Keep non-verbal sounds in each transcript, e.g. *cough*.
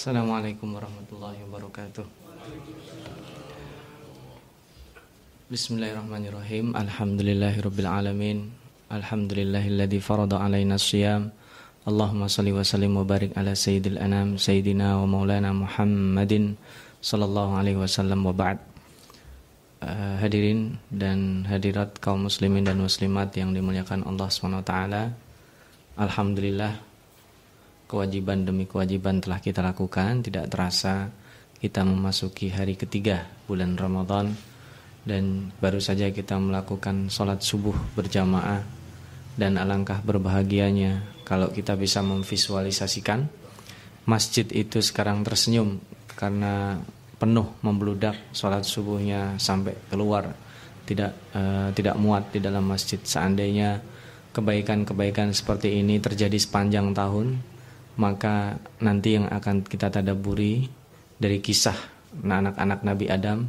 Assalamualaikum warahmatullahi wabarakatuh. Bismillahirrahmanirrahim. Alhamdulillahirabbil alamin. Alhamdulillahilladzi farada alaina siyam. Allahumma salli wa sallim wa barik ala sayyidil anam sayyidina wa maulana Muhammadin sallallahu alaihi wasallam wa ba'd. Uh, hadirin dan hadirat kaum muslimin dan muslimat yang dimuliakan Allah SWT Alhamdulillah kewajiban demi kewajiban telah kita lakukan. Tidak terasa kita memasuki hari ketiga bulan Ramadan dan baru saja kita melakukan sholat subuh berjamaah dan alangkah berbahagianya kalau kita bisa memvisualisasikan. Masjid itu sekarang tersenyum karena penuh membludak sholat subuhnya sampai keluar. Tidak uh, tidak muat di dalam masjid. Seandainya kebaikan-kebaikan seperti ini terjadi sepanjang tahun maka nanti yang akan kita tadaburi dari kisah anak-anak Nabi Adam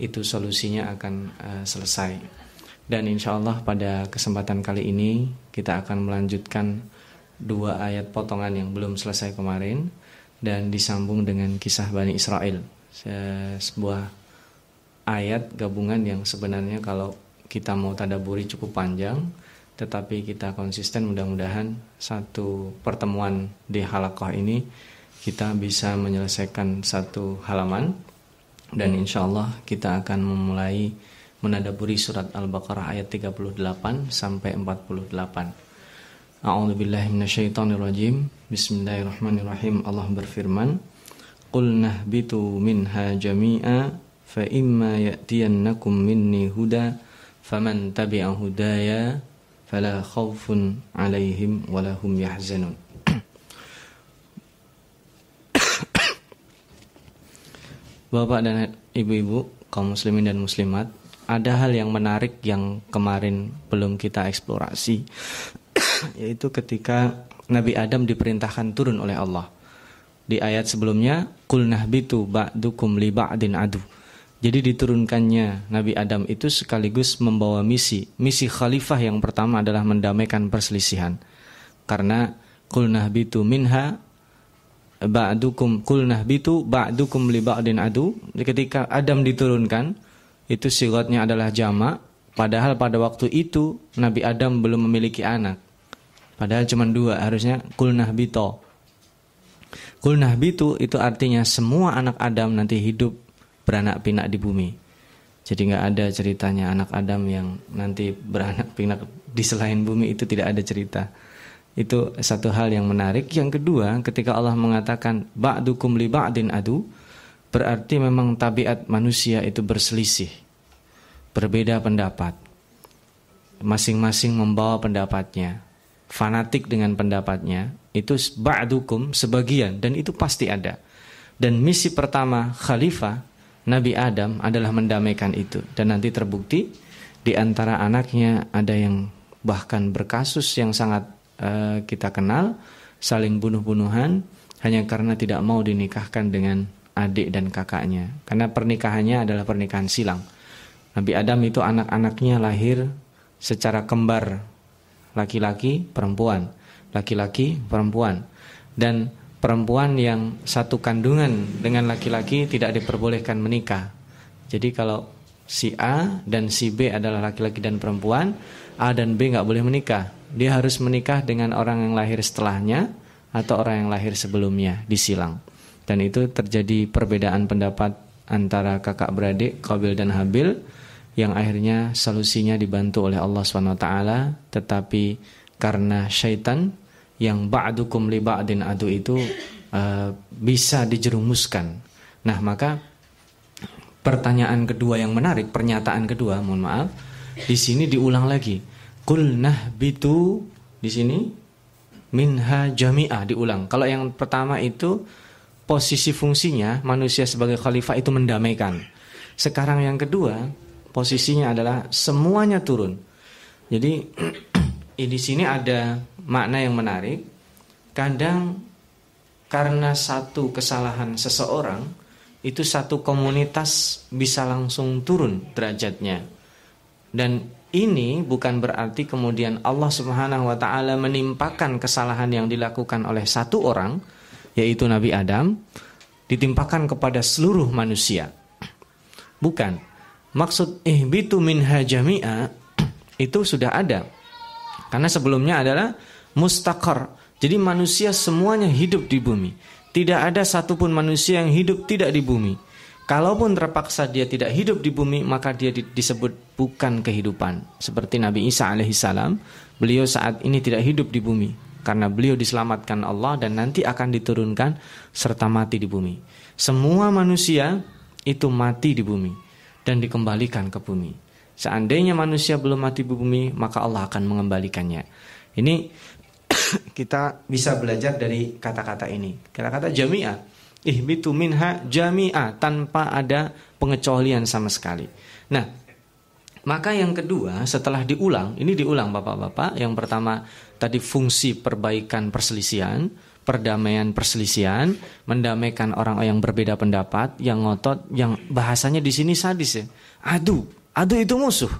itu solusinya akan uh, selesai. Dan insya Allah pada kesempatan kali ini kita akan melanjutkan dua ayat potongan yang belum selesai kemarin dan disambung dengan kisah Bani Israel. Sebuah ayat gabungan yang sebenarnya kalau kita mau tadaburi cukup panjang tetapi kita konsisten mudah-mudahan satu pertemuan di halakoh ini kita bisa menyelesaikan satu halaman dan insya Allah kita akan memulai menadaburi surat Al-Baqarah ayat 38 sampai 48. A'udzubillahi minasyaitonirrajim. Bismillahirrahmanirrahim. Allah berfirman, Qul nahbitu minha jami'a fa imma ya'tiyannakum minni huda faman tabi'a hudaya fala khawfun 'alaihim wala hum yahzanun. *coughs* Bapak dan ibu-ibu, kaum muslimin dan muslimat, ada hal yang menarik yang kemarin belum kita eksplorasi *coughs* yaitu ketika Nabi Adam diperintahkan turun oleh Allah di ayat sebelumnya kul nahbitu ba'dukum li ba'din adu. Jadi diturunkannya Nabi Adam itu sekaligus membawa misi. Misi khalifah yang pertama adalah mendamaikan perselisihan. Karena kul nahbitu minha ba'dukum kul nahbitu ba'dukum li ba'din adu. Ketika Adam diturunkan itu sigatnya adalah jamak padahal pada waktu itu Nabi Adam belum memiliki anak. Padahal cuma dua harusnya kul nahbito Kulnah bitu itu artinya semua anak Adam nanti hidup beranak pinak di bumi. Jadi nggak ada ceritanya anak Adam yang nanti beranak pinak di selain bumi itu tidak ada cerita. Itu satu hal yang menarik. Yang kedua, ketika Allah mengatakan ba'dukum li ba'din adu, berarti memang tabiat manusia itu berselisih. Berbeda pendapat. Masing-masing membawa pendapatnya. Fanatik dengan pendapatnya, itu ba'dukum sebagian dan itu pasti ada. Dan misi pertama khalifah Nabi Adam adalah mendamaikan itu. Dan nanti terbukti di antara anaknya ada yang bahkan berkasus yang sangat uh, kita kenal saling bunuh-bunuhan hanya karena tidak mau dinikahkan dengan adik dan kakaknya. Karena pernikahannya adalah pernikahan silang. Nabi Adam itu anak-anaknya lahir secara kembar. Laki-laki perempuan. Laki-laki perempuan. Dan perempuan yang satu kandungan dengan laki-laki tidak diperbolehkan menikah. Jadi kalau si A dan si B adalah laki-laki dan perempuan, A dan B nggak boleh menikah. Dia harus menikah dengan orang yang lahir setelahnya atau orang yang lahir sebelumnya disilang. Dan itu terjadi perbedaan pendapat antara kakak beradik Qabil dan Habil yang akhirnya solusinya dibantu oleh Allah SWT tetapi karena syaitan yang ba'dukum li ba'din adu itu uh, bisa dijerumuskan. Nah, maka pertanyaan kedua yang menarik, pernyataan kedua, mohon maaf, di sini diulang lagi. Qul nahbitu di sini minha jami'ah diulang. Kalau yang pertama itu posisi fungsinya manusia sebagai khalifah itu mendamaikan. Sekarang yang kedua, posisinya adalah semuanya turun. Jadi *clears throat* di sini ada makna yang menarik. Kadang karena satu kesalahan seseorang itu satu komunitas bisa langsung turun derajatnya. Dan ini bukan berarti kemudian Allah Subhanahu wa taala menimpakan kesalahan yang dilakukan oleh satu orang yaitu Nabi Adam ditimpakan kepada seluruh manusia. Bukan. Maksud ihbitu minha jami'a itu sudah ada. Karena sebelumnya adalah mustaqar. Jadi manusia semuanya hidup di bumi. Tidak ada satupun manusia yang hidup tidak di bumi. Kalaupun terpaksa dia tidak hidup di bumi, maka dia disebut bukan kehidupan. Seperti Nabi Isa alaihissalam, beliau saat ini tidak hidup di bumi karena beliau diselamatkan Allah dan nanti akan diturunkan serta mati di bumi. Semua manusia itu mati di bumi dan dikembalikan ke bumi. Seandainya manusia belum mati bumi, maka Allah akan mengembalikannya. Ini *coughs* kita bisa belajar dari kata-kata ini. Kata-kata jami'ah ihbitu minha jami'a tanpa ada pengecualian sama sekali. Nah, maka yang kedua setelah diulang, ini diulang Bapak-bapak. Yang pertama tadi fungsi perbaikan perselisihan, perdamaian perselisihan, mendamaikan orang yang berbeda pendapat, yang ngotot, yang bahasanya di sini sadis ya. Adu, adu itu musuh.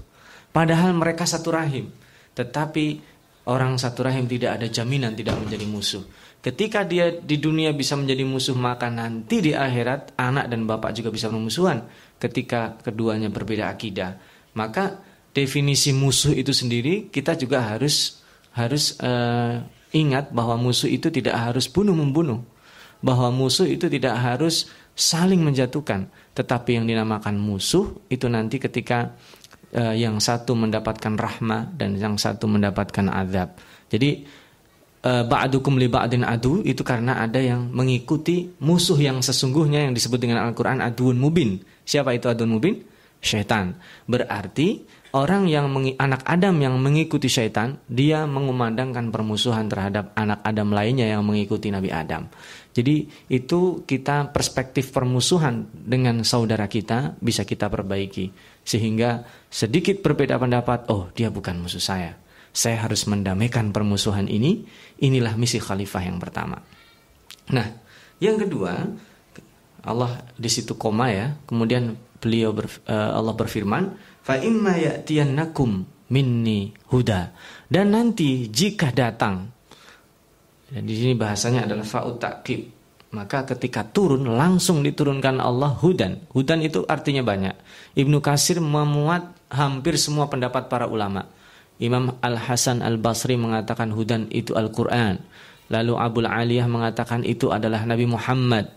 Padahal mereka satu rahim. Tetapi orang satu rahim tidak ada jaminan tidak menjadi musuh. Ketika dia di dunia bisa menjadi musuh, maka nanti di akhirat anak dan bapak juga bisa bermusuhan ketika keduanya berbeda akidah. Maka definisi musuh itu sendiri kita juga harus harus uh, ingat bahwa musuh itu tidak harus bunuh membunuh. Bahwa musuh itu tidak harus saling menjatuhkan, tetapi yang dinamakan musuh itu nanti ketika uh, yang satu mendapatkan rahmah dan yang satu mendapatkan azab. Jadi Eh, ba'dukum li ba'din adu itu karena ada yang mengikuti musuh yang sesungguhnya yang disebut dengan Al-Qur'an aduun mubin. Siapa itu aduun mubin? Syaitan. Berarti orang yang anak Adam yang mengikuti syaitan, dia mengumandangkan permusuhan terhadap anak Adam lainnya yang mengikuti Nabi Adam. Jadi itu kita perspektif permusuhan dengan saudara kita bisa kita perbaiki sehingga sedikit berbeda pendapat, oh dia bukan musuh saya saya harus mendamaikan permusuhan ini. Inilah misi khalifah yang pertama. Nah, yang kedua, Allah di situ koma ya. Kemudian beliau ber, uh, Allah berfirman, "Fa imma ya'tiyannakum minni huda." Dan nanti jika datang dan di sini bahasanya adalah fa'ut ta'kib. Maka ketika turun langsung diturunkan Allah hudan. Hudan itu artinya banyak. Ibnu Kasir memuat hampir semua pendapat para ulama. Imam Al-Hasan Al-Basri mengatakan hudan itu Al-Quran. Lalu Abul Aliyah mengatakan itu adalah Nabi Muhammad.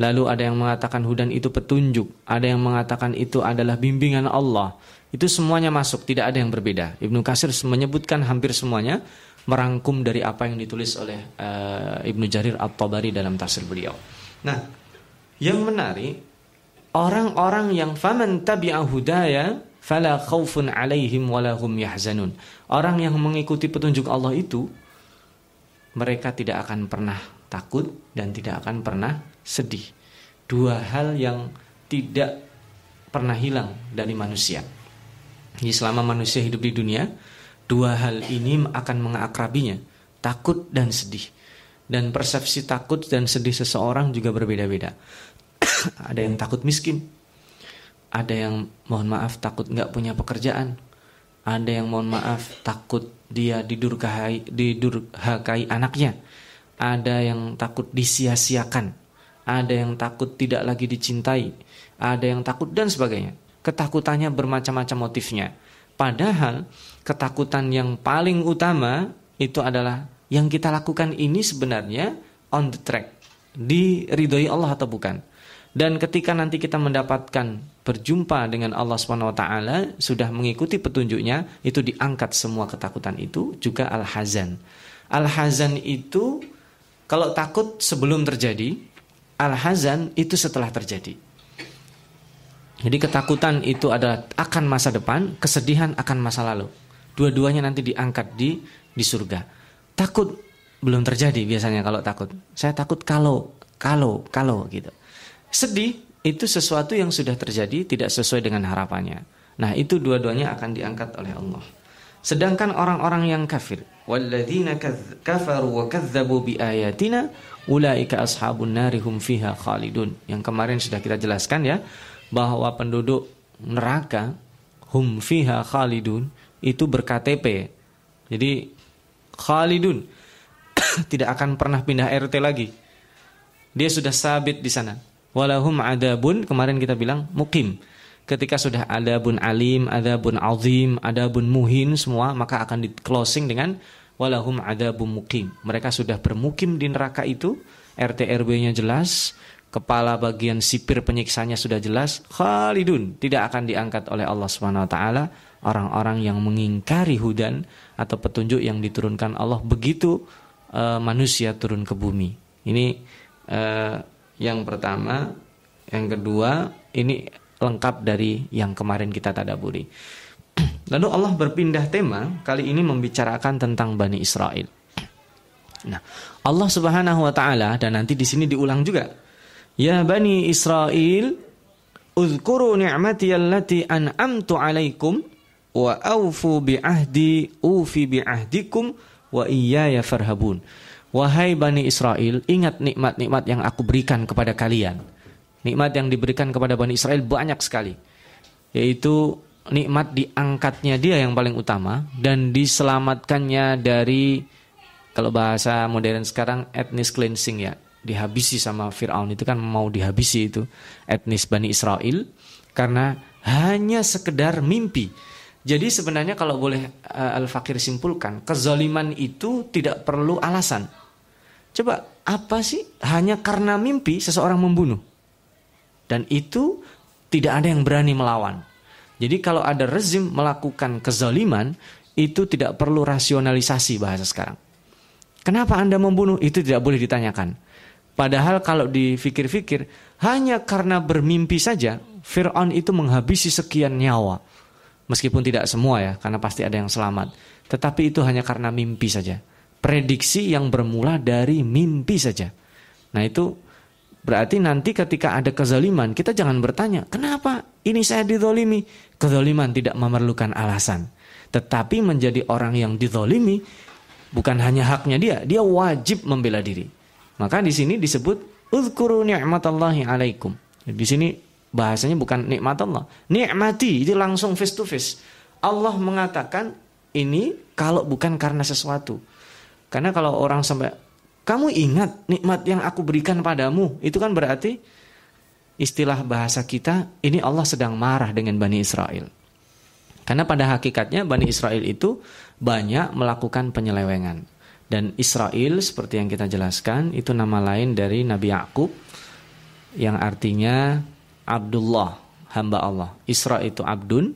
Lalu ada yang mengatakan hudan itu petunjuk. Ada yang mengatakan itu adalah bimbingan Allah. Itu semuanya masuk, tidak ada yang berbeda. Ibnu Kasir menyebutkan hampir semuanya merangkum dari apa yang ditulis oleh uh, Ibnu Jarir At-Tabari dalam tafsir beliau. Nah, yang menarik orang-orang yang faman tabi'a hudaya fala khaufun alaihim walahum yahzanun. Orang yang mengikuti petunjuk Allah itu mereka tidak akan pernah takut dan tidak akan pernah sedih. Dua hal yang tidak pernah hilang dari manusia. Jadi selama manusia hidup di dunia, dua hal ini akan mengakrabinya, takut dan sedih. Dan persepsi takut dan sedih seseorang juga berbeda-beda. *coughs* Ada yang takut miskin, ada yang mohon maaf takut nggak punya pekerjaan, ada yang mohon maaf takut dia didurhakai, didurhakai anaknya, ada yang takut disia-siakan, ada yang takut tidak lagi dicintai, ada yang takut dan sebagainya. Ketakutannya bermacam-macam motifnya. Padahal ketakutan yang paling utama itu adalah yang kita lakukan ini sebenarnya on the track, diridhoi Allah atau bukan. Dan ketika nanti kita mendapatkan berjumpa dengan Allah Subhanahu wa taala, sudah mengikuti petunjuknya, itu diangkat semua ketakutan itu juga al-hazan. Al-hazan itu kalau takut sebelum terjadi, al-hazan itu setelah terjadi. Jadi ketakutan itu adalah akan masa depan, kesedihan akan masa lalu. Dua-duanya nanti diangkat di di surga. Takut belum terjadi biasanya kalau takut. Saya takut kalau kalau kalau gitu. Sedih itu sesuatu yang sudah terjadi tidak sesuai dengan harapannya. Nah, itu dua-duanya akan diangkat oleh Allah. Sedangkan orang-orang yang kafir, walladzina kafaru wa kadzdzabu biayatina ulaika ashabun narihum fiha khalidun. Yang kemarin sudah kita jelaskan ya bahwa penduduk neraka hum fiha khalidun itu berKTP. Jadi khalidun *coughs* tidak akan pernah pindah RT lagi. Dia sudah sabit di sana walahum adabun kemarin kita bilang mukim. Ketika sudah ada bun alim, ada bun azim, ada bun muhin semua maka akan di closing dengan walahum adabun mukim. Mereka sudah bermukim di neraka itu, RT RW-nya jelas, kepala bagian sipir penyiksanya sudah jelas, khalidun tidak akan diangkat oleh Allah taala orang-orang yang mengingkari hudan atau petunjuk yang diturunkan Allah begitu uh, manusia turun ke bumi. Ini uh, yang pertama, yang kedua ini lengkap dari yang kemarin kita tadaburi. *clears throat* Lalu Allah berpindah tema, kali ini membicarakan tentang Bani Israel. Nah, Allah Subhanahu wa taala dan nanti di sini diulang juga. Ya Bani Israel, uzkuru ni'mati allati an'amtu 'alaikum wa aufu bi ahdi ufi bi ahdikum wa iyaya farhabun. Wahai Bani Israel, ingat nikmat-nikmat yang aku berikan kepada kalian. Nikmat yang diberikan kepada Bani Israel banyak sekali. Yaitu nikmat diangkatnya dia yang paling utama dan diselamatkannya dari kalau bahasa modern sekarang etnis cleansing ya. Dihabisi sama Fir'aun itu kan mau dihabisi itu etnis Bani Israel karena hanya sekedar mimpi. Jadi sebenarnya kalau boleh uh, Al-Fakir simpulkan, kezaliman itu tidak perlu alasan. Coba apa sih hanya karena mimpi seseorang membunuh? Dan itu tidak ada yang berani melawan. Jadi kalau ada rezim melakukan kezaliman itu tidak perlu rasionalisasi bahasa sekarang. Kenapa Anda membunuh? Itu tidak boleh ditanyakan. Padahal kalau dipikir-pikir hanya karena bermimpi saja Fir'aun itu menghabisi sekian nyawa. Meskipun tidak semua ya, karena pasti ada yang selamat. Tetapi itu hanya karena mimpi saja prediksi yang bermula dari mimpi saja. Nah itu berarti nanti ketika ada kezaliman kita jangan bertanya kenapa ini saya didolimi. Kezaliman tidak memerlukan alasan. Tetapi menjadi orang yang didolimi bukan hanya haknya dia, dia wajib membela diri. Maka di sini disebut uzkuru ni'matallahi alaikum. Di sini bahasanya bukan nikmat Allah. Nikmati itu langsung face to face. Allah mengatakan ini kalau bukan karena sesuatu. Karena kalau orang sampai kamu ingat nikmat yang aku berikan padamu, itu kan berarti istilah bahasa kita ini Allah sedang marah dengan Bani Israel. Karena pada hakikatnya Bani Israel itu banyak melakukan penyelewengan. Dan Israel seperti yang kita jelaskan itu nama lain dari Nabi Yakub yang artinya Abdullah, hamba Allah. Isra itu Abdun,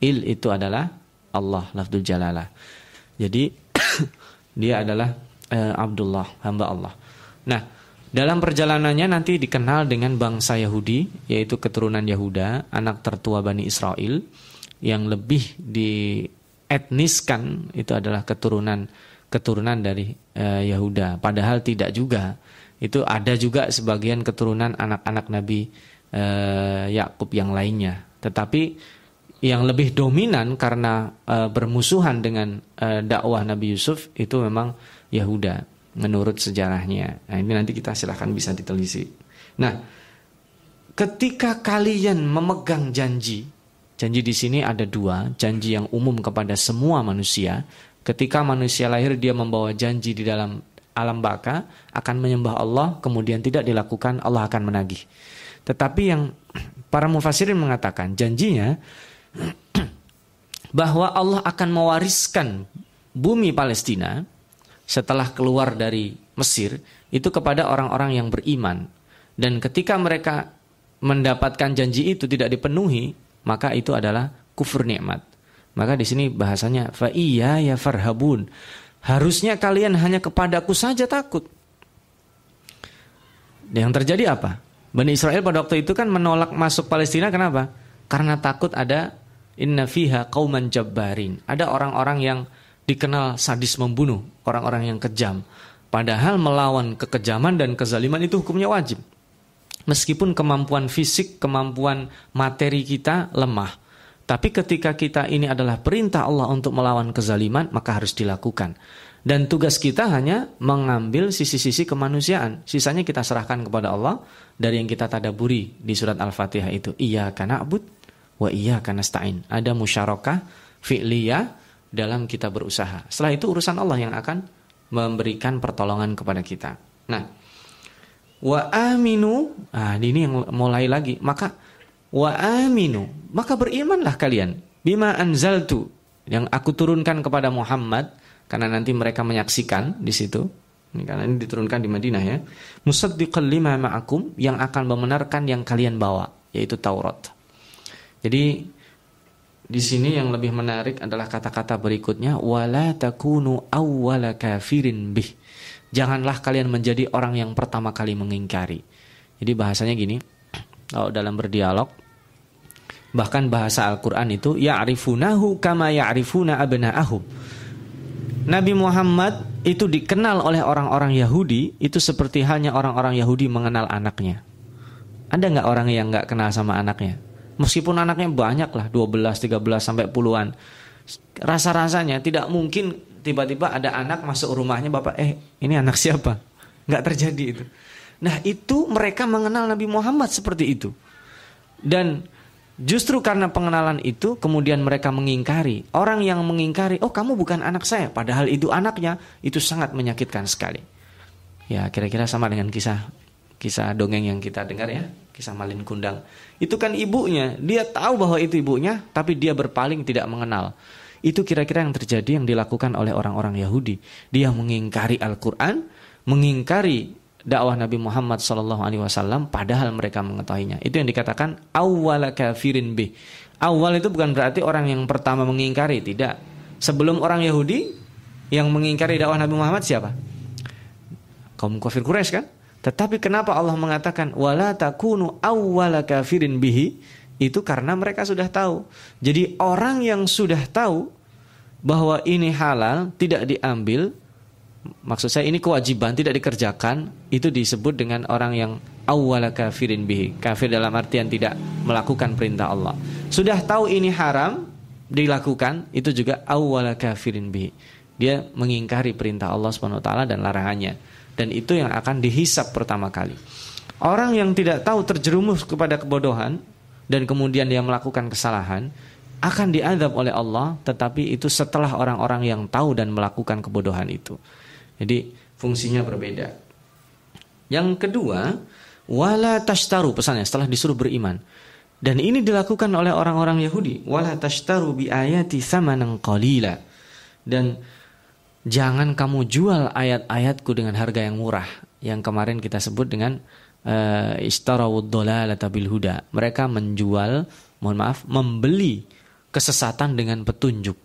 Il itu adalah Allah, lafdul jalalah. Jadi *coughs* Dia adalah uh, Abdullah, hamba Allah. Nah, dalam perjalanannya nanti dikenal dengan bangsa Yahudi, yaitu keturunan Yahuda, anak tertua Bani Israel, yang lebih dietniskan itu adalah keturunan keturunan dari uh, Yahuda. Padahal tidak juga. Itu ada juga sebagian keturunan anak-anak Nabi uh, Yakub yang lainnya. Tetapi yang lebih dominan karena uh, bermusuhan dengan uh, dakwah Nabi Yusuf itu memang Yahuda menurut sejarahnya. Nah, ini nanti kita silahkan bisa ditelisi. Nah, ketika kalian memegang janji, janji di sini ada dua, janji yang umum kepada semua manusia. Ketika manusia lahir dia membawa janji di dalam alam baka akan menyembah Allah, kemudian tidak dilakukan, Allah akan menagih. Tetapi yang para mufassirin mengatakan janjinya *clears throat* bahwa Allah akan mewariskan bumi Palestina setelah keluar dari Mesir itu kepada orang-orang yang beriman. Dan ketika mereka mendapatkan janji itu tidak dipenuhi maka itu adalah kufur nikmat. Maka di sini bahasanya fa iya ya farhabun. Harusnya kalian hanya kepadaku saja takut. Yang terjadi apa Bani Israel pada waktu itu kan menolak masuk Palestina kenapa karena takut ada Inna fiha qauman jabbarin. Ada orang-orang yang dikenal sadis membunuh, orang-orang yang kejam. Padahal melawan kekejaman dan kezaliman itu hukumnya wajib. Meskipun kemampuan fisik, kemampuan materi kita lemah. Tapi ketika kita ini adalah perintah Allah untuk melawan kezaliman, maka harus dilakukan. Dan tugas kita hanya mengambil sisi-sisi kemanusiaan. Sisanya kita serahkan kepada Allah dari yang kita tadaburi di surat Al-Fatihah itu. Iya karena abud wa iya karena stain. Ada musyarakah fi'liyah dalam kita berusaha. Setelah itu urusan Allah yang akan memberikan pertolongan kepada kita. Nah, wa aminu ah ini yang mulai lagi maka wa aminu maka berimanlah kalian bima anzaltu yang aku turunkan kepada Muhammad karena nanti mereka menyaksikan di situ ini karena ini diturunkan di Madinah ya musaddiqal lima ma'akum yang akan membenarkan yang kalian bawa yaitu Taurat jadi di sini yang lebih menarik adalah kata-kata berikutnya wala takunu awwala kafirin bih Janganlah kalian menjadi orang yang pertama kali mengingkari. Jadi bahasanya gini, *clears throat* kalau dalam berdialog bahkan bahasa Al-Qur'an itu ya'rifunahu kama ya'rifuna abna'ahum. Nabi Muhammad itu dikenal oleh orang-orang Yahudi itu seperti halnya orang-orang Yahudi mengenal anaknya. Ada nggak orang yang nggak kenal sama anaknya? Meskipun anaknya banyak lah, 12, 13 sampai puluhan. Rasa-rasanya tidak mungkin tiba-tiba ada anak masuk rumahnya bapak eh ini anak siapa *laughs* nggak terjadi itu nah itu mereka mengenal Nabi Muhammad seperti itu dan justru karena pengenalan itu kemudian mereka mengingkari. Orang yang mengingkari oh kamu bukan anak saya. Padahal itu anaknya itu sangat menyakitkan sekali. Ya kira-kira sama dengan kisah kisah dongeng yang kita dengar ya kisah Malin Kundang. Itu kan ibunya. Dia tahu bahwa itu ibunya tapi dia berpaling tidak mengenal. Itu kira-kira yang terjadi yang dilakukan oleh orang-orang Yahudi. Dia mengingkari Al-Quran, mengingkari dakwah Nabi Muhammad SAW, padahal mereka mengetahuinya. Itu yang dikatakan awal kafirin bih. Awal itu bukan berarti orang yang pertama mengingkari, tidak. Sebelum orang Yahudi yang mengingkari dakwah Nabi Muhammad siapa? Kaum kafir Quraisy kan? Tetapi kenapa Allah mengatakan wala takunu awwala kafirin bihi? itu karena mereka sudah tahu. Jadi orang yang sudah tahu bahwa ini halal tidak diambil, maksud saya ini kewajiban tidak dikerjakan, itu disebut dengan orang yang awwala kafirin bihi. Kafir dalam artian tidak melakukan perintah Allah. Sudah tahu ini haram dilakukan, itu juga awwala kafirin bihi. Dia mengingkari perintah Allah taala dan larangannya. Dan itu yang akan dihisap pertama kali. Orang yang tidak tahu terjerumus kepada kebodohan dan kemudian dia melakukan kesalahan akan diadab oleh Allah tetapi itu setelah orang-orang yang tahu dan melakukan kebodohan itu. Jadi fungsinya berbeda. Yang kedua, wala tashtaru pesannya setelah disuruh beriman. Dan ini dilakukan oleh orang-orang Yahudi, wala tashtaru bi ayati thamanan qalila. Dan jangan kamu jual ayat-ayatku dengan harga yang murah yang kemarin kita sebut dengan uh, istarawud dalalata bil huda. Mereka menjual, mohon maaf, membeli kesesatan dengan petunjuk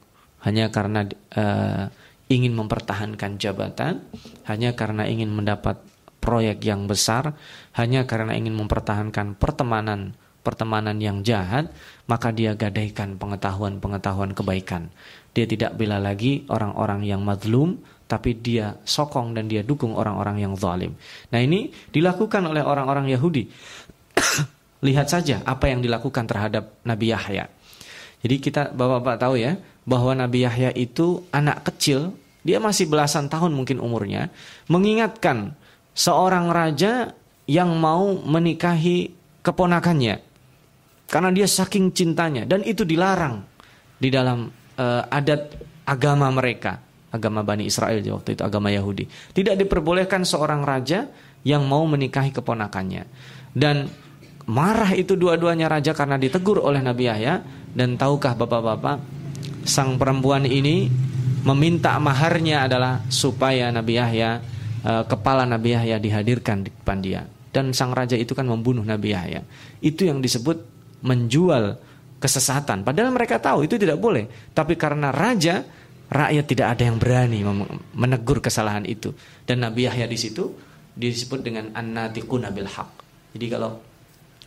hanya karena uh, ingin mempertahankan jabatan, hanya karena ingin mendapat proyek yang besar, hanya karena ingin mempertahankan pertemanan pertemanan yang jahat, maka dia gadaikan pengetahuan-pengetahuan kebaikan. Dia tidak bela lagi orang-orang yang madlum, tapi dia sokong dan dia dukung orang-orang yang zalim. Nah ini dilakukan oleh orang-orang Yahudi. *coughs* Lihat saja apa yang dilakukan terhadap Nabi Yahya. Jadi kita bapak-bapak tahu ya bahwa Nabi Yahya itu anak kecil, dia masih belasan tahun mungkin umurnya, mengingatkan seorang raja yang mau menikahi keponakannya. Karena dia saking cintanya dan itu dilarang di dalam uh, adat agama mereka agama Bani Israel waktu itu agama Yahudi. Tidak diperbolehkan seorang raja yang mau menikahi keponakannya. Dan marah itu dua-duanya raja karena ditegur oleh Nabi Yahya dan tahukah Bapak-bapak sang perempuan ini meminta maharnya adalah supaya Nabi Yahya e, kepala Nabi Yahya dihadirkan di depan dia dan sang raja itu kan membunuh Nabi Yahya. Itu yang disebut menjual kesesatan. Padahal mereka tahu itu tidak boleh, tapi karena raja rakyat tidak ada yang berani menegur kesalahan itu. Dan Nabi Yahya di situ disebut dengan an-natiquna haq. Jadi kalau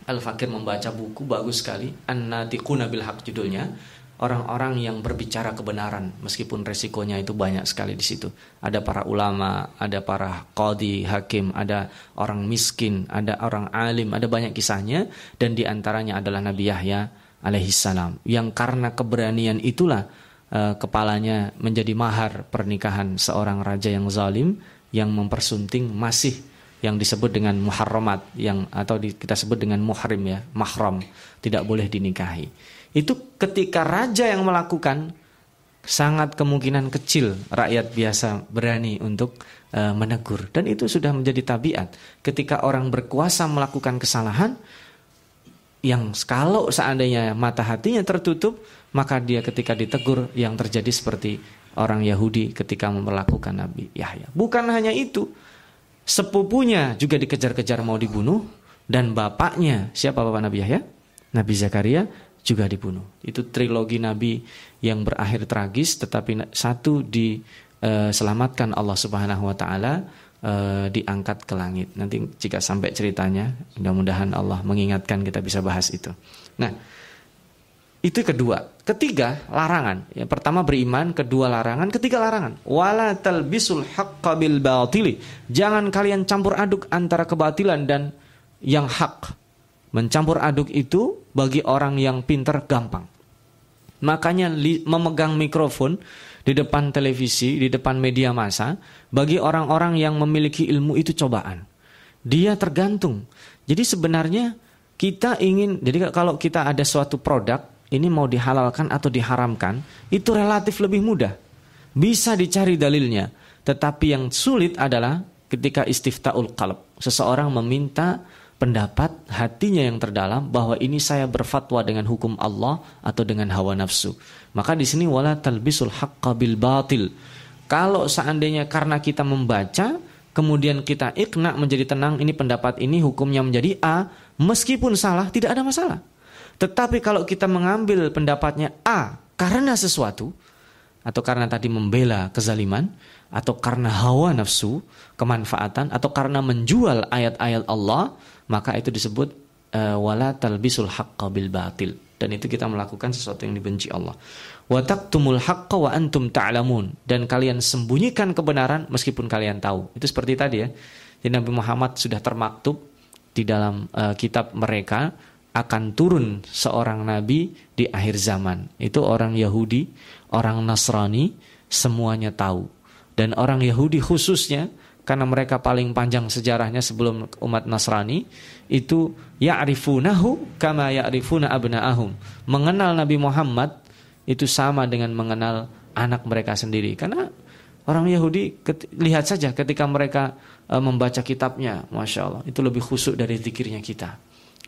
Al-Fakir membaca buku bagus sekali, an-natiquna haq judulnya. Orang-orang yang berbicara kebenaran meskipun resikonya itu banyak sekali di situ. Ada para ulama, ada para qadi, hakim, ada orang miskin, ada orang alim, ada banyak kisahnya dan di antaranya adalah Nabi Yahya alaihissalam yang karena keberanian itulah uh, kepalanya menjadi mahar pernikahan seorang raja yang zalim yang mempersunting masih yang disebut dengan muharramat yang atau di, kita sebut dengan muhrim ya, mahram, tidak boleh dinikahi. Itu ketika raja yang melakukan sangat kemungkinan kecil rakyat biasa berani untuk uh, menegur. Dan itu sudah menjadi tabiat. Ketika orang berkuasa melakukan kesalahan yang kalau seandainya mata hatinya tertutup maka dia ketika ditegur yang terjadi seperti orang Yahudi ketika memperlakukan Nabi Yahya. Bukan hanya itu sepupunya juga dikejar-kejar mau dibunuh dan bapaknya siapa bapak Nabi Yahya? Nabi Zakaria juga dibunuh. Itu trilogi nabi yang berakhir tragis tetapi satu diselamatkan Allah Subhanahu wa taala uh, diangkat ke langit. Nanti jika sampai ceritanya, mudah-mudahan Allah mengingatkan kita bisa bahas itu. Nah, itu kedua. Ketiga, larangan. Yang pertama beriman, kedua larangan, ketiga larangan. Wala talbisul haqqa bil batili. Jangan kalian campur aduk antara kebatilan dan yang hak. Mencampur aduk itu bagi orang yang pinter gampang. Makanya memegang mikrofon di depan televisi, di depan media massa, bagi orang-orang yang memiliki ilmu itu cobaan. Dia tergantung. Jadi sebenarnya kita ingin, jadi kalau kita ada suatu produk, ini mau dihalalkan atau diharamkan, itu relatif lebih mudah. Bisa dicari dalilnya. Tetapi yang sulit adalah ketika istiftaul qalb. Seseorang meminta pendapat hatinya yang terdalam bahwa ini saya berfatwa dengan hukum Allah atau dengan hawa nafsu. Maka di sini wala talbisul haqqa bil batil. Kalau seandainya karena kita membaca kemudian kita ikna menjadi tenang ini pendapat ini hukumnya menjadi A, meskipun salah tidak ada masalah. Tetapi kalau kita mengambil pendapatnya A karena sesuatu atau karena tadi membela kezaliman atau karena hawa nafsu, kemanfaatan atau karena menjual ayat-ayat Allah, maka itu disebut uh, wala talbisul haqqa bil batil dan itu kita melakukan sesuatu yang dibenci Allah. Wa taqtumul haqqa wa antum ta'lamun dan kalian sembunyikan kebenaran meskipun kalian tahu. Itu seperti tadi ya. Jadi Nabi Muhammad sudah termaktub di dalam uh, kitab mereka akan turun seorang nabi di akhir zaman. Itu orang Yahudi, orang Nasrani semuanya tahu. Dan orang Yahudi khususnya karena mereka paling panjang sejarahnya sebelum umat Nasrani itu ya'rifunahu kama ya'rifuna abna'ahum. Mengenal Nabi Muhammad itu sama dengan mengenal anak mereka sendiri karena orang Yahudi lihat saja ketika mereka e, membaca kitabnya, masya Allah itu lebih khusyuk dari zikirnya kita.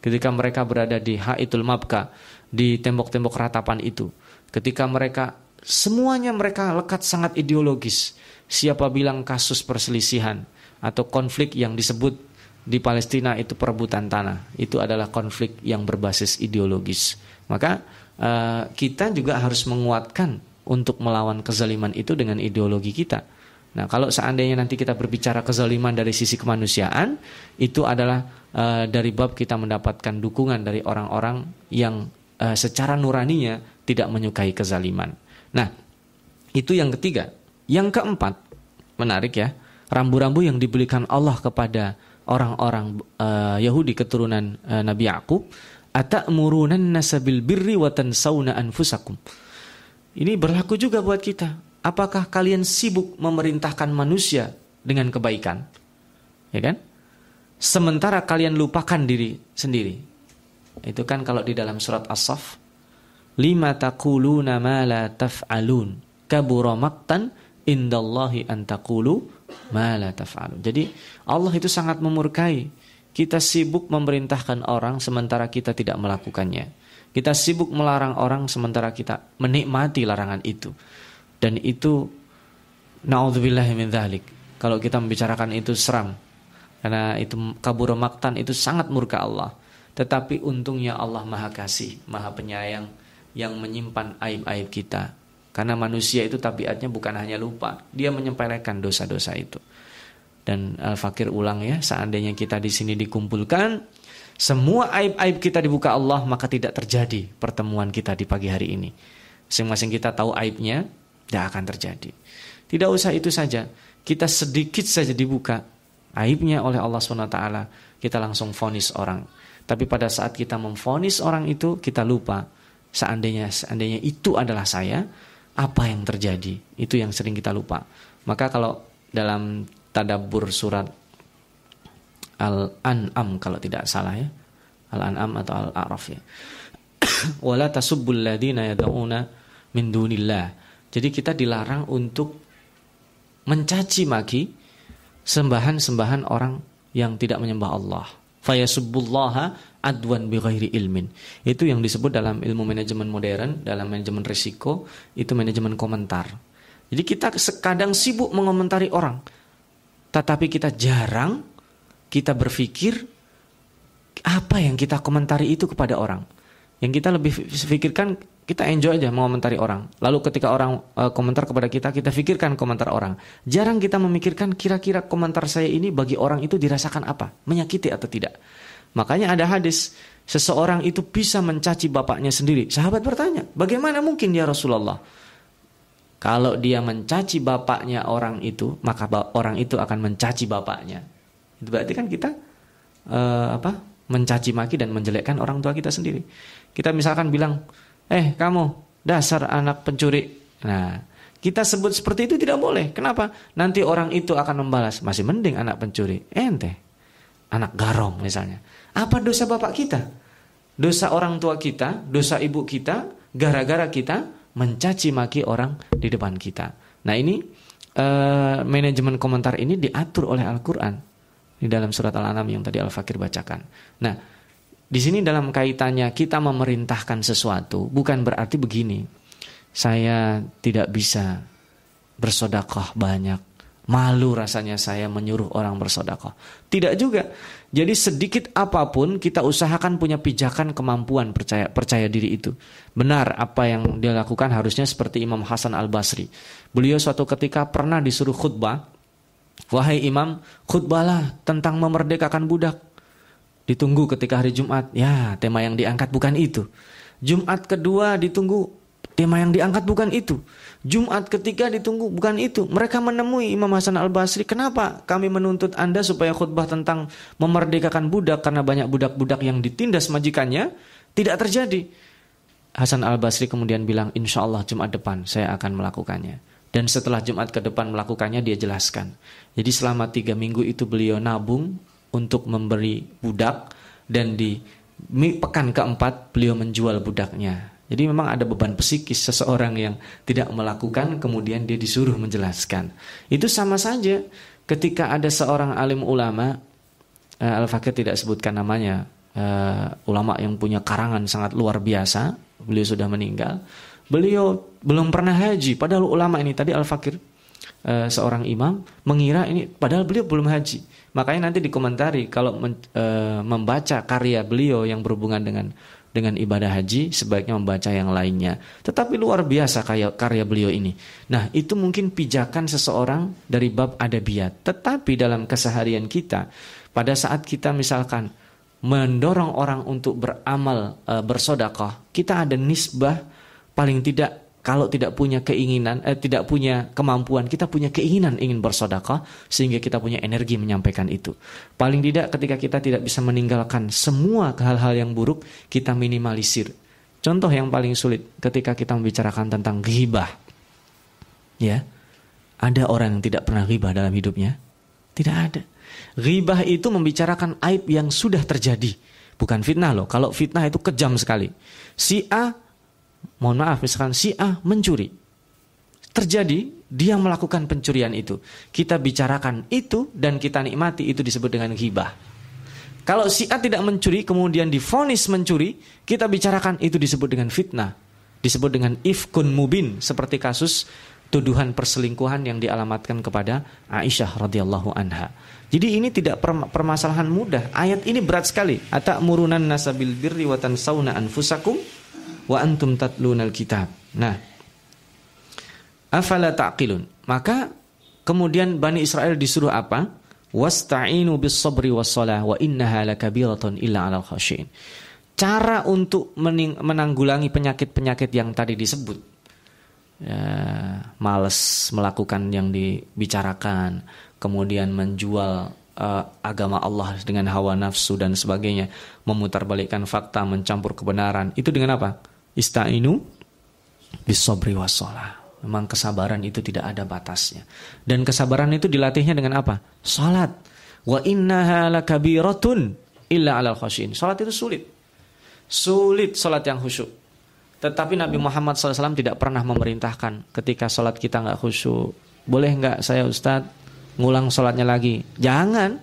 Ketika mereka berada di Haitul Mabka di tembok-tembok ratapan itu, ketika mereka semuanya mereka lekat sangat ideologis siapa bilang kasus perselisihan atau konflik yang disebut di Palestina itu perebutan tanah. Itu adalah konflik yang berbasis ideologis. Maka uh, kita juga harus menguatkan untuk melawan kezaliman itu dengan ideologi kita. Nah kalau seandainya nanti kita berbicara kezaliman dari sisi kemanusiaan itu adalah uh, dari bab kita mendapatkan dukungan dari orang-orang yang uh, secara nuraninya tidak menyukai kezaliman. Nah itu yang ketiga yang keempat, menarik ya, rambu-rambu yang diberikan Allah kepada orang-orang uh, Yahudi keturunan uh, Nabi Yakub, atamurunanna nasabil birri wa anfusakum. Ini berlaku juga buat kita. Apakah kalian sibuk memerintahkan manusia dengan kebaikan? Ya kan? Sementara kalian lupakan diri sendiri. Itu kan kalau di dalam surat As-Saff, lima taquluna ma la taf'alun kabura maqtan indallahi antakulu ma la taf'alu. Jadi Allah itu sangat memurkai. Kita sibuk memerintahkan orang sementara kita tidak melakukannya. Kita sibuk melarang orang sementara kita menikmati larangan itu. Dan itu naudzubillahi min dzalik. Kalau kita membicarakan itu seram. Karena itu kabur maktan itu sangat murka Allah. Tetapi untungnya Allah Maha Kasih, Maha Penyayang yang menyimpan aib-aib kita karena manusia itu tabiatnya bukan hanya lupa, dia menyempelekan dosa-dosa itu. Dan Al-Fakir ulang ya, seandainya kita di sini dikumpulkan, semua aib-aib kita dibuka Allah, maka tidak terjadi pertemuan kita di pagi hari ini. Masing-masing kita tahu aibnya, tidak akan terjadi. Tidak usah itu saja, kita sedikit saja dibuka aibnya oleh Allah SWT, kita langsung fonis orang. Tapi pada saat kita memfonis orang itu, kita lupa. Seandainya seandainya itu adalah saya, apa yang terjadi. Itu yang sering kita lupa. Maka kalau dalam tadabbur surat Al-An'am kalau tidak salah ya. Al-An'am atau Al-A'raf ya. *coughs* Wala tasubbul ladina yad'una min dunillah. Jadi kita dilarang untuk mencaci maki sembahan-sembahan orang yang tidak menyembah Allah. Fayasubbullaha adwan bighairi ilmin. Itu yang disebut dalam ilmu manajemen modern, dalam manajemen risiko, itu manajemen komentar. Jadi kita sekadang sibuk mengomentari orang, tetapi kita jarang kita berpikir apa yang kita komentari itu kepada orang. Yang kita lebih pikirkan kita enjoy aja mengomentari orang. Lalu ketika orang uh, komentar kepada kita, kita pikirkan komentar orang. Jarang kita memikirkan kira-kira komentar saya ini bagi orang itu dirasakan apa, menyakiti atau tidak. Makanya ada hadis, seseorang itu bisa mencaci bapaknya sendiri. Sahabat bertanya, bagaimana mungkin ya Rasulullah? Kalau dia mencaci bapaknya orang itu, maka orang itu akan mencaci bapaknya. Itu berarti kan kita uh, apa? mencaci maki dan menjelekkan orang tua kita sendiri. Kita misalkan bilang, "Eh, kamu dasar anak pencuri." Nah, kita sebut seperti itu tidak boleh. Kenapa? Nanti orang itu akan membalas, "Masih mending anak pencuri." Ente anak garong misalnya. Apa dosa bapak kita? Dosa orang tua kita, dosa ibu kita, gara-gara kita mencaci maki orang di depan kita. Nah ini uh, manajemen komentar ini diatur oleh Al-Quran di dalam surat Al-An'am yang tadi Al-Fakir bacakan. Nah di sini dalam kaitannya kita memerintahkan sesuatu bukan berarti begini. Saya tidak bisa bersodakoh banyak Malu rasanya saya menyuruh orang bersodakoh. Tidak juga. Jadi sedikit apa pun kita usahakan punya pijakan kemampuan percaya percaya diri itu. Benar apa yang dia lakukan harusnya seperti Imam Hasan Al Basri. Beliau suatu ketika pernah disuruh khutbah. Wahai Imam, khutbahlah tentang memerdekakan budak. Ditunggu ketika hari Jumat. Ya, tema yang diangkat bukan itu. Jumat kedua ditunggu Tema yang diangkat bukan itu. Jumat ketiga ditunggu bukan itu. Mereka menemui Imam Hasan Al-Basri. Kenapa kami menuntut Anda supaya khutbah tentang memerdekakan budak karena banyak budak-budak yang ditindas majikannya tidak terjadi. Hasan Al-Basri kemudian bilang, insya Allah Jumat depan saya akan melakukannya. Dan setelah Jumat ke depan melakukannya dia jelaskan. Jadi selama tiga minggu itu beliau nabung untuk memberi budak dan di pekan keempat beliau menjual budaknya jadi memang ada beban psikis seseorang yang tidak melakukan kemudian dia disuruh menjelaskan. Itu sama saja ketika ada seorang alim ulama uh, Al-Fakir tidak sebutkan namanya, uh, ulama yang punya karangan sangat luar biasa, beliau sudah meninggal. Beliau belum pernah haji padahal ulama ini tadi Al-Fakir uh, seorang imam mengira ini padahal beliau belum haji. Makanya nanti dikomentari kalau men, uh, membaca karya beliau yang berhubungan dengan dengan ibadah haji sebaiknya membaca yang lainnya. Tetapi luar biasa karya, karya beliau ini. Nah, itu mungkin pijakan seseorang dari bab adabiat. Tetapi dalam keseharian kita, pada saat kita misalkan mendorong orang untuk beramal e, bersodakoh, kita ada nisbah paling tidak kalau tidak punya keinginan, eh, tidak punya kemampuan, kita punya keinginan ingin bersedekah sehingga kita punya energi menyampaikan itu. Paling tidak ketika kita tidak bisa meninggalkan semua hal-hal yang buruk, kita minimalisir. Contoh yang paling sulit ketika kita membicarakan tentang ghibah. Ya. Ada orang yang tidak pernah ghibah dalam hidupnya? Tidak ada. Ghibah itu membicarakan aib yang sudah terjadi. Bukan fitnah loh. Kalau fitnah itu kejam sekali. Si A mohon maaf misalkan si A mencuri. Terjadi dia melakukan pencurian itu. Kita bicarakan itu dan kita nikmati itu disebut dengan ghibah. Kalau si A tidak mencuri kemudian difonis mencuri, kita bicarakan itu disebut dengan fitnah. Disebut dengan ifkun mubin seperti kasus tuduhan perselingkuhan yang dialamatkan kepada Aisyah radhiyallahu anha. Jadi ini tidak permasalahan mudah. Ayat ini berat sekali. Atak nasabil birri wa tansawna anfusakum wa antum tatlunal kitab. Nah, afala taqilun. Maka kemudian Bani Israel disuruh apa? Wasta'inu bis sabri was salah wa innaha lakabiratun illa 'alal khasyin. Cara untuk menanggulangi penyakit-penyakit yang tadi disebut. Ya, males melakukan yang dibicarakan, kemudian menjual uh, agama Allah dengan hawa nafsu dan sebagainya, memutarbalikkan fakta, mencampur kebenaran. Itu dengan apa? Ista'inu bisobri wassalah. Memang kesabaran itu tidak ada batasnya. Dan kesabaran itu dilatihnya dengan apa? Salat. Wa innaha lakabiratun illa alal khasyin. Salat itu sulit. Sulit salat yang khusyuk. Tetapi Nabi Muhammad SAW tidak pernah memerintahkan ketika sholat kita nggak khusyuk. Boleh nggak saya Ustadz ngulang sholatnya lagi? Jangan.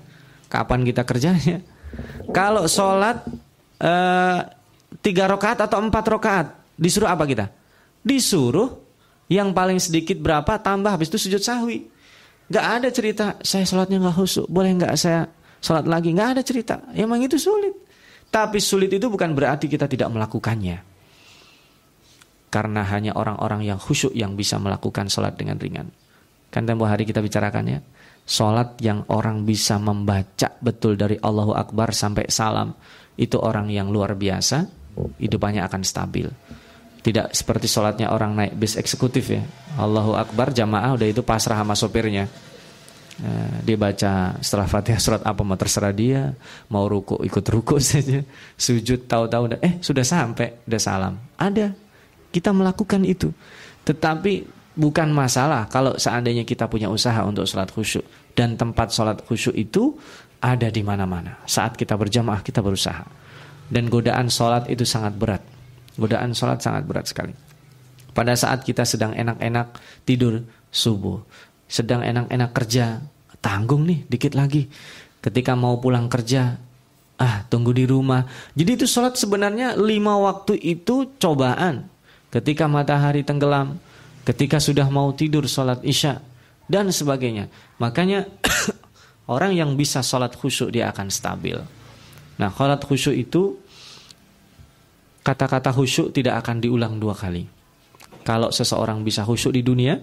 Kapan kita kerjanya? Kalau sholat uh, tiga rakaat atau empat rakaat, disuruh apa kita? Disuruh yang paling sedikit berapa tambah habis itu sujud sahwi. Gak ada cerita saya sholatnya nggak khusyuk, boleh nggak saya sholat lagi? Gak ada cerita. Emang itu sulit. Tapi sulit itu bukan berarti kita tidak melakukannya. Karena hanya orang-orang yang khusyuk yang bisa melakukan sholat dengan ringan. Kan tempo hari kita bicarakan ya. Sholat yang orang bisa membaca betul dari Allahu Akbar sampai salam. Itu orang yang luar biasa. Hidupannya akan stabil. Tidak seperti sholatnya orang naik bis eksekutif ya. Allahu Akbar jamaah udah itu pasrah sama sopirnya. Nah, dia baca setelah Fatihah surat apa mau terserah dia, mau ruku ikut ruku *laughs* saja, sujud tahu-tahu eh sudah sampai, udah salam. Ada, kita melakukan itu. Tetapi bukan masalah kalau seandainya kita punya usaha untuk sholat khusyuk dan tempat sholat khusyuk itu ada di mana-mana. Saat kita berjamaah kita berusaha dan godaan sholat itu sangat berat. Godaan sholat sangat berat sekali. Pada saat kita sedang enak-enak tidur subuh, sedang enak-enak kerja, tanggung nih dikit lagi. Ketika mau pulang kerja, ah tunggu di rumah. Jadi itu sholat sebenarnya lima waktu itu cobaan. Ketika matahari tenggelam, ketika sudah mau tidur sholat isya, dan sebagainya. Makanya *coughs* orang yang bisa sholat khusyuk dia akan stabil. Nah sholat khusyuk itu kata-kata khusyuk tidak akan diulang dua kali. Kalau seseorang bisa khusyuk di dunia,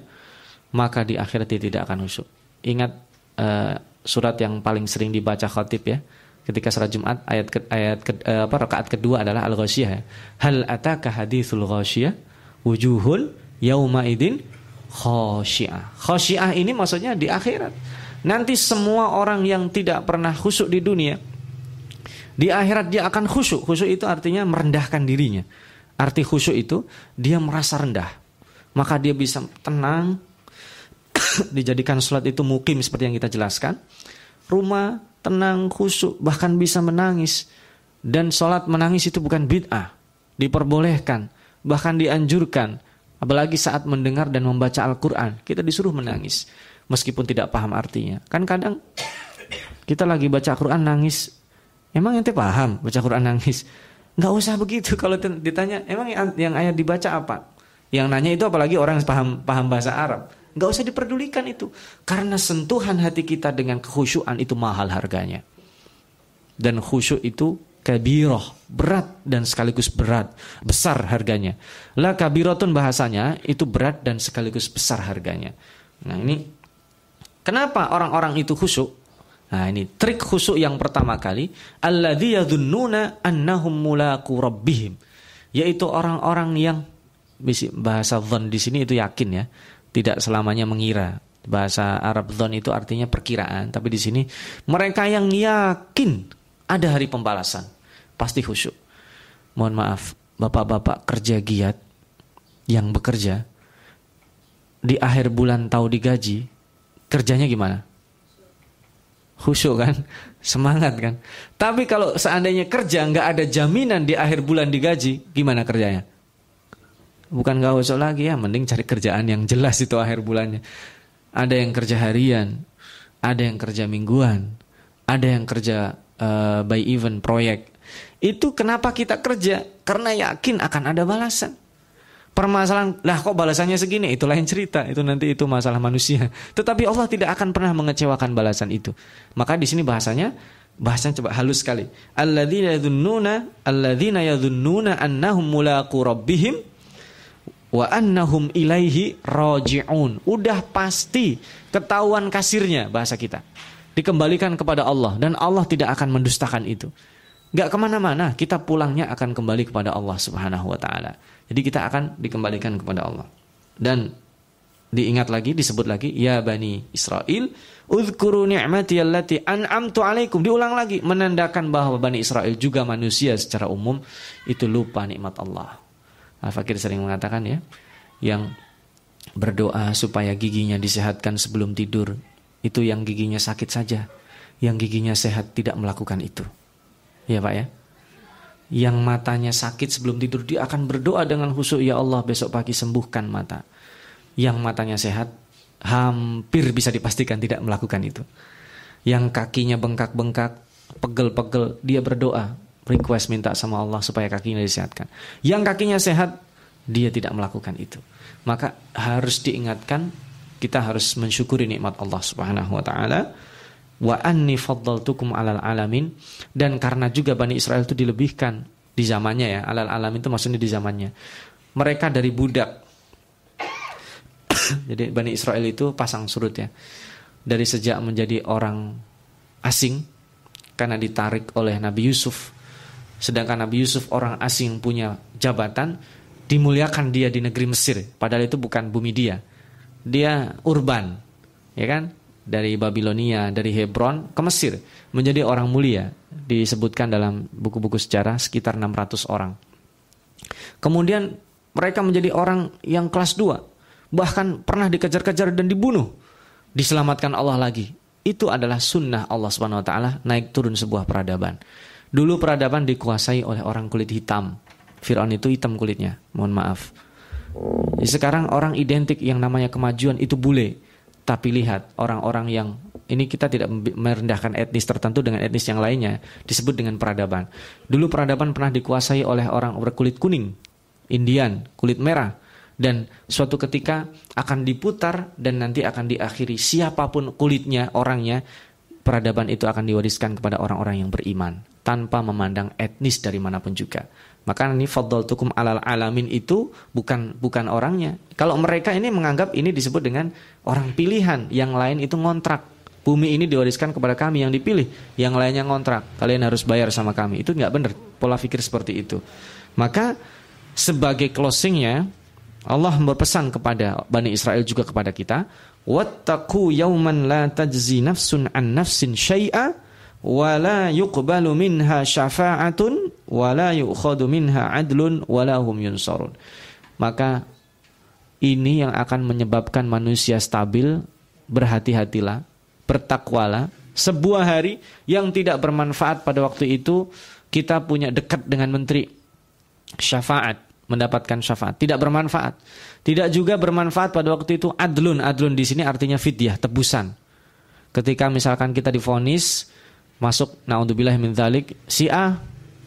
maka di akhirat dia tidak akan khusyuk. Ingat uh, surat yang paling sering dibaca khatib ya, ketika salat Jumat ayat ke, ayat ke, uh, apa rakaat kedua adalah al-ghasyiyah. Ya. Hal ataka haditsul ghasyiyah wujuhul yauma idin khasyiah. Khasyiah ini maksudnya di akhirat. Nanti semua orang yang tidak pernah khusyuk di dunia di akhirat dia akan khusyuk. Khusyuk itu artinya merendahkan dirinya. Arti khusyuk itu dia merasa rendah. Maka dia bisa tenang. *coughs* dijadikan sholat itu mukim seperti yang kita jelaskan. Rumah tenang, khusyuk, bahkan bisa menangis. Dan sholat menangis itu bukan bid'ah. Diperbolehkan, bahkan dianjurkan. Apalagi saat mendengar dan membaca Al-Quran. Kita disuruh menangis. Meskipun tidak paham artinya. Kan kadang *coughs* kita lagi baca Al-Quran nangis Emang ente paham baca Quran nangis? Nggak usah begitu *laughs* kalau ditanya, emang yang ayat dibaca apa? Yang nanya itu apalagi orang yang paham paham bahasa Arab. Nggak usah diperdulikan itu. Karena sentuhan hati kita dengan kekhusyuan itu mahal harganya. Dan khusyuk itu kabiroh, berat dan sekaligus berat, besar harganya. La kabirotun bahasanya itu berat dan sekaligus besar harganya. Nah ini kenapa orang-orang itu khusyuk? Nah, ini trik khusyuk yang pertama kali, alladzi yadhunnuna annahum mulaqu rabbihim. Yaitu orang-orang yang bahasa dhon di sini itu yakin ya, tidak selamanya mengira. Bahasa Arab dhon itu artinya perkiraan, tapi di sini mereka yang yakin ada hari pembalasan, pasti khusyuk. Mohon maaf, bapak-bapak kerja giat yang bekerja di akhir bulan tahu digaji, kerjanya gimana? Khusyuk kan, semangat kan. Tapi kalau seandainya kerja nggak ada jaminan di akhir bulan digaji, gimana kerjanya? Bukan nggak khusyuk lagi ya, mending cari kerjaan yang jelas itu akhir bulannya. Ada yang kerja harian, ada yang kerja mingguan, ada yang kerja uh, by event proyek. Itu kenapa kita kerja? Karena yakin akan ada balasan. Permasalahan, lah kok balasannya segini? Itu lain cerita. Itu nanti itu masalah manusia. Tetapi Allah tidak akan pernah mengecewakan balasan itu. Maka di sini bahasanya, bahasanya coba halus sekali. Alladzina yadhunnuna, alladzina yadhunnuna annahum mulaqu rabbihim wa annahum ilaihi raji'un. Udah pasti ketahuan kasirnya bahasa kita. Dikembalikan kepada Allah dan Allah tidak akan mendustakan itu. Gak ke mana-mana, kita pulangnya akan kembali kepada Allah Subhanahu Wa Taala. Jadi kita akan dikembalikan kepada Allah. Dan diingat lagi, disebut lagi, ya Bani Israel, Udhkuru ni'mati allati an'amtu alaikum. Diulang lagi, menandakan bahwa Bani Israel juga manusia secara umum, itu lupa nikmat Allah. Al-Fakir sering mengatakan ya, yang berdoa supaya giginya disehatkan sebelum tidur, itu yang giginya sakit saja. Yang giginya sehat tidak melakukan itu. Ya Pak ya? Yang matanya sakit sebelum tidur dia akan berdoa dengan khusyuk ya Allah besok pagi sembuhkan mata. Yang matanya sehat hampir bisa dipastikan tidak melakukan itu. Yang kakinya bengkak-bengkak, pegel-pegel, dia berdoa, request minta sama Allah supaya kakinya disehatkan. Yang kakinya sehat, dia tidak melakukan itu. Maka harus diingatkan kita harus mensyukuri nikmat Allah Subhanahu wa taala wa anni faddaltukum alal alamin. Dan karena juga Bani Israel itu dilebihkan di zamannya ya. Alal alamin itu maksudnya di zamannya. Mereka dari budak. *coughs* Jadi Bani Israel itu pasang surut ya. Dari sejak menjadi orang asing. Karena ditarik oleh Nabi Yusuf. Sedangkan Nabi Yusuf orang asing punya jabatan. Dimuliakan dia di negeri Mesir. Padahal itu bukan bumi dia. Dia urban. Ya kan dari Babilonia, dari Hebron ke Mesir menjadi orang mulia disebutkan dalam buku-buku sejarah sekitar 600 orang. Kemudian mereka menjadi orang yang kelas 2 bahkan pernah dikejar-kejar dan dibunuh diselamatkan Allah lagi. Itu adalah sunnah Allah Subhanahu wa taala naik turun sebuah peradaban. Dulu peradaban dikuasai oleh orang kulit hitam. Firaun itu hitam kulitnya, mohon maaf. Sekarang orang identik yang namanya kemajuan itu bule tapi lihat orang-orang yang ini kita tidak merendahkan etnis tertentu dengan etnis yang lainnya disebut dengan peradaban. Dulu peradaban pernah dikuasai oleh orang berkulit kuning, Indian, kulit merah dan suatu ketika akan diputar dan nanti akan diakhiri siapa pun kulitnya orangnya peradaban itu akan diwariskan kepada orang-orang yang beriman tanpa memandang etnis dari mana pun juga. Maka ini tukum alal alamin itu bukan bukan orangnya. Kalau mereka ini menganggap ini disebut dengan orang pilihan, yang lain itu ngontrak. Bumi ini diwariskan kepada kami yang dipilih, yang lainnya ngontrak. Kalian harus bayar sama kami. Itu nggak benar pola pikir seperti itu. Maka sebagai closingnya Allah berpesan kepada Bani Israel juga kepada kita, "Wattaqu yauman la tajzi nafsun an nafsin syai'a wala yuqbalu minha syafa'atun wala yu'khadu minha adlun wala hum yunsarun. Maka ini yang akan menyebabkan manusia stabil, berhati-hatilah, bertakwalah. Sebuah hari yang tidak bermanfaat pada waktu itu kita punya dekat dengan menteri syafaat, mendapatkan syafaat, tidak bermanfaat. Tidak juga bermanfaat pada waktu itu adlun. Adlun di sini artinya fidyah, tebusan. Ketika misalkan kita difonis masuk naudzubillah min dzalik si A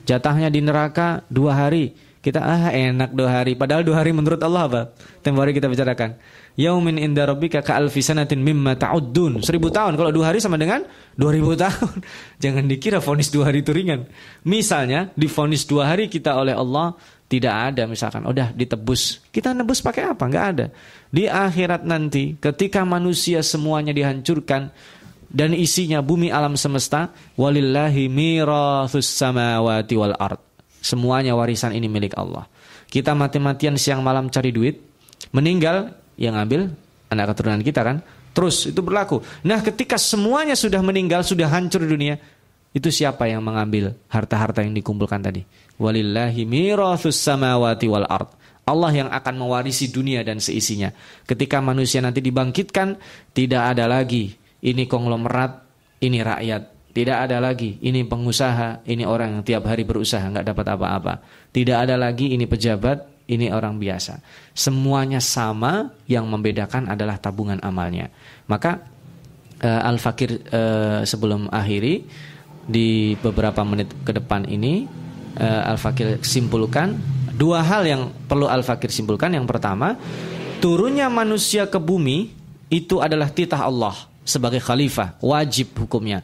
jatahnya di neraka dua hari. Kita ah enak dua hari. Padahal dua hari menurut Allah apa tempo hari kita bicarakan. Yaumin inda rabbika ka alfi sanatin mimma ta'uddun. Seribu tahun. Kalau dua hari sama dengan dua ribu tahun. *laughs* Jangan dikira vonis dua hari itu ringan. Misalnya di vonis dua hari kita oleh Allah tidak ada misalkan. Udah ditebus. Kita nebus pakai apa? Nggak ada. Di akhirat nanti ketika manusia semuanya dihancurkan dan isinya bumi alam semesta walillahi mirathus samawati wal ard. Semuanya warisan ini milik Allah. Kita mati-matian siang malam cari duit meninggal yang ngambil anak keturunan kita kan. Terus itu berlaku. Nah ketika semuanya sudah meninggal sudah hancur dunia itu siapa yang mengambil harta-harta yang dikumpulkan tadi? Walillahi mirathus samawati wal ard. Allah yang akan mewarisi dunia dan seisinya. Ketika manusia nanti dibangkitkan, tidak ada lagi ini konglomerat, ini rakyat. Tidak ada lagi, ini pengusaha, ini orang yang tiap hari berusaha nggak dapat apa-apa. Tidak ada lagi ini pejabat, ini orang biasa. Semuanya sama, yang membedakan adalah tabungan amalnya. Maka uh, Al-Fakir uh, sebelum akhiri di beberapa menit ke depan ini uh, Al-Fakir simpulkan dua hal yang perlu Al-Fakir simpulkan. Yang pertama, turunnya manusia ke bumi itu adalah titah Allah sebagai khalifah, wajib hukumnya.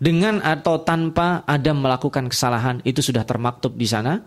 Dengan atau tanpa Adam melakukan kesalahan itu sudah termaktub di sana.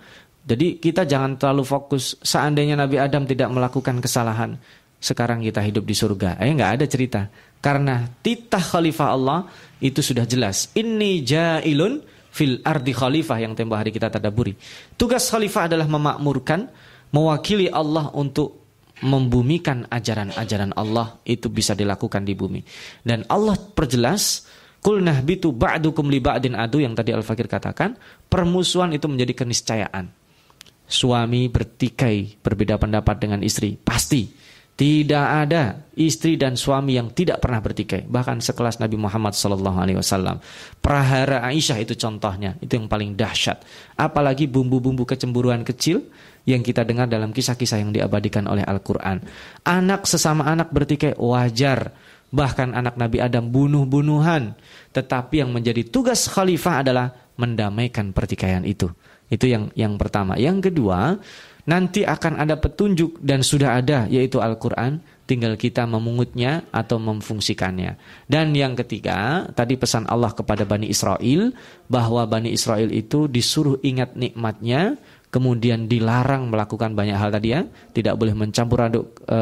Jadi kita jangan terlalu fokus seandainya Nabi Adam tidak melakukan kesalahan, sekarang kita hidup di surga. Eh nggak ada cerita. Karena titah khalifah Allah itu sudah jelas. Ini jailun fil ardi khalifah yang tempoh hari kita tadaburi. Tugas khalifah adalah memakmurkan, mewakili Allah untuk membumikan ajaran-ajaran Allah itu bisa dilakukan di bumi. Dan Allah perjelas Kul nahbitu ba'dukum li ba'din adu yang tadi Al-Fakir katakan, permusuhan itu menjadi keniscayaan. Suami bertikai, berbeda pendapat dengan istri, pasti. Tidak ada istri dan suami yang tidak pernah bertikai. Bahkan sekelas Nabi Muhammad Sallallahu Alaihi Wasallam. Prahara Aisyah itu contohnya. Itu yang paling dahsyat. Apalagi bumbu-bumbu kecemburuan kecil yang kita dengar dalam kisah-kisah yang diabadikan oleh Al-Quran. Anak sesama anak bertikai wajar. Bahkan anak Nabi Adam bunuh-bunuhan. Tetapi yang menjadi tugas khalifah adalah mendamaikan pertikaian itu. Itu yang yang pertama. Yang kedua, nanti akan ada petunjuk dan sudah ada yaitu Al-Qur'an, tinggal kita memungutnya atau memfungsikannya. Dan yang ketiga, tadi pesan Allah kepada Bani Israel bahwa Bani Israel itu disuruh ingat nikmatnya, kemudian dilarang melakukan banyak hal tadi ya, tidak boleh mencampur aduk e,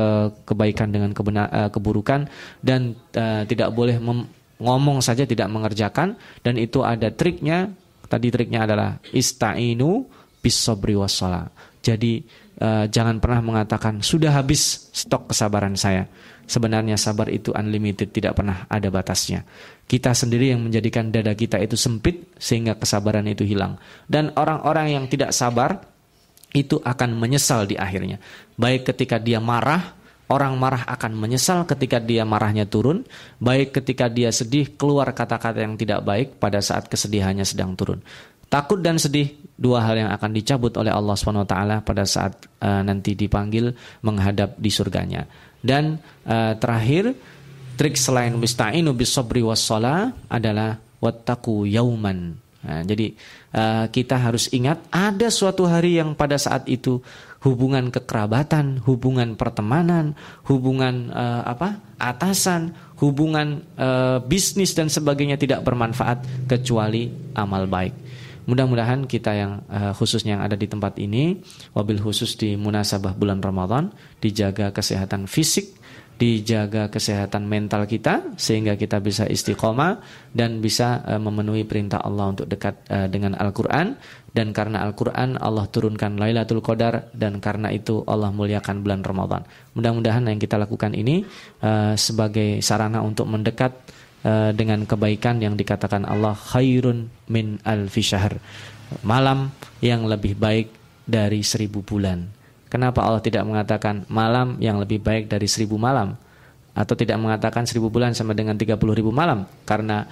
kebaikan dengan kebenar, e, keburukan dan e, tidak boleh ngomong saja tidak mengerjakan dan itu ada triknya. Tadi triknya adalah istainu bisobri wassalah jadi uh, jangan pernah mengatakan sudah habis stok kesabaran saya. Sebenarnya sabar itu unlimited, tidak pernah ada batasnya. Kita sendiri yang menjadikan dada kita itu sempit sehingga kesabaran itu hilang. Dan orang-orang yang tidak sabar itu akan menyesal di akhirnya. Baik ketika dia marah, orang marah akan menyesal ketika dia marahnya turun, baik ketika dia sedih keluar kata-kata yang tidak baik pada saat kesedihannya sedang turun. Takut dan sedih dua hal yang akan dicabut oleh Allah SWT pada saat uh, nanti dipanggil menghadap di surganya. Dan uh, terakhir trik selain musta'inu bisobri wassalah adalah wattaku yauman. Nah, jadi uh, kita harus ingat ada suatu hari yang pada saat itu hubungan kekerabatan, hubungan pertemanan, hubungan uh, apa atasan, hubungan uh, bisnis dan sebagainya tidak bermanfaat kecuali amal baik. Mudah-mudahan kita yang uh, khususnya yang ada di tempat ini, wabil khusus di munasabah bulan Ramadan, dijaga kesehatan fisik, dijaga kesehatan mental kita sehingga kita bisa istiqomah dan bisa uh, memenuhi perintah Allah untuk dekat uh, dengan Al-Qur'an dan karena Al-Qur'an Allah turunkan Lailatul Qadar dan karena itu Allah muliakan bulan Ramadan. Mudah-mudahan yang kita lakukan ini uh, sebagai sarana untuk mendekat Eh, dengan kebaikan yang dikatakan Allah khairun min alfi syahr. Malam yang lebih baik dari seribu bulan. Kenapa Allah tidak mengatakan malam yang lebih baik dari seribu malam? Atau tidak mengatakan seribu bulan sama dengan tiga puluh ribu malam? Karena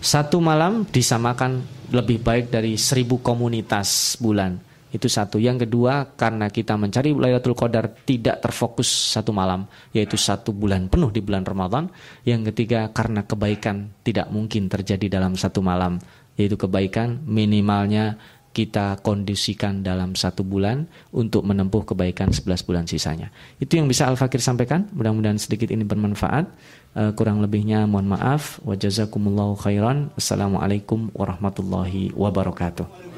satu malam disamakan lebih baik dari seribu komunitas bulan. Itu satu. Yang kedua, karena kita mencari Lailatul Qadar tidak terfokus satu malam, yaitu satu bulan penuh di bulan Ramadan. Yang ketiga, karena kebaikan tidak mungkin terjadi dalam satu malam, yaitu kebaikan minimalnya kita kondisikan dalam satu bulan untuk menempuh kebaikan 11 bulan sisanya. Itu yang bisa Al-Fakir sampaikan. Mudah-mudahan sedikit ini bermanfaat. Uh, kurang lebihnya mohon maaf. Wajazakumullahu khairan. Assalamualaikum warahmatullahi wabarakatuh.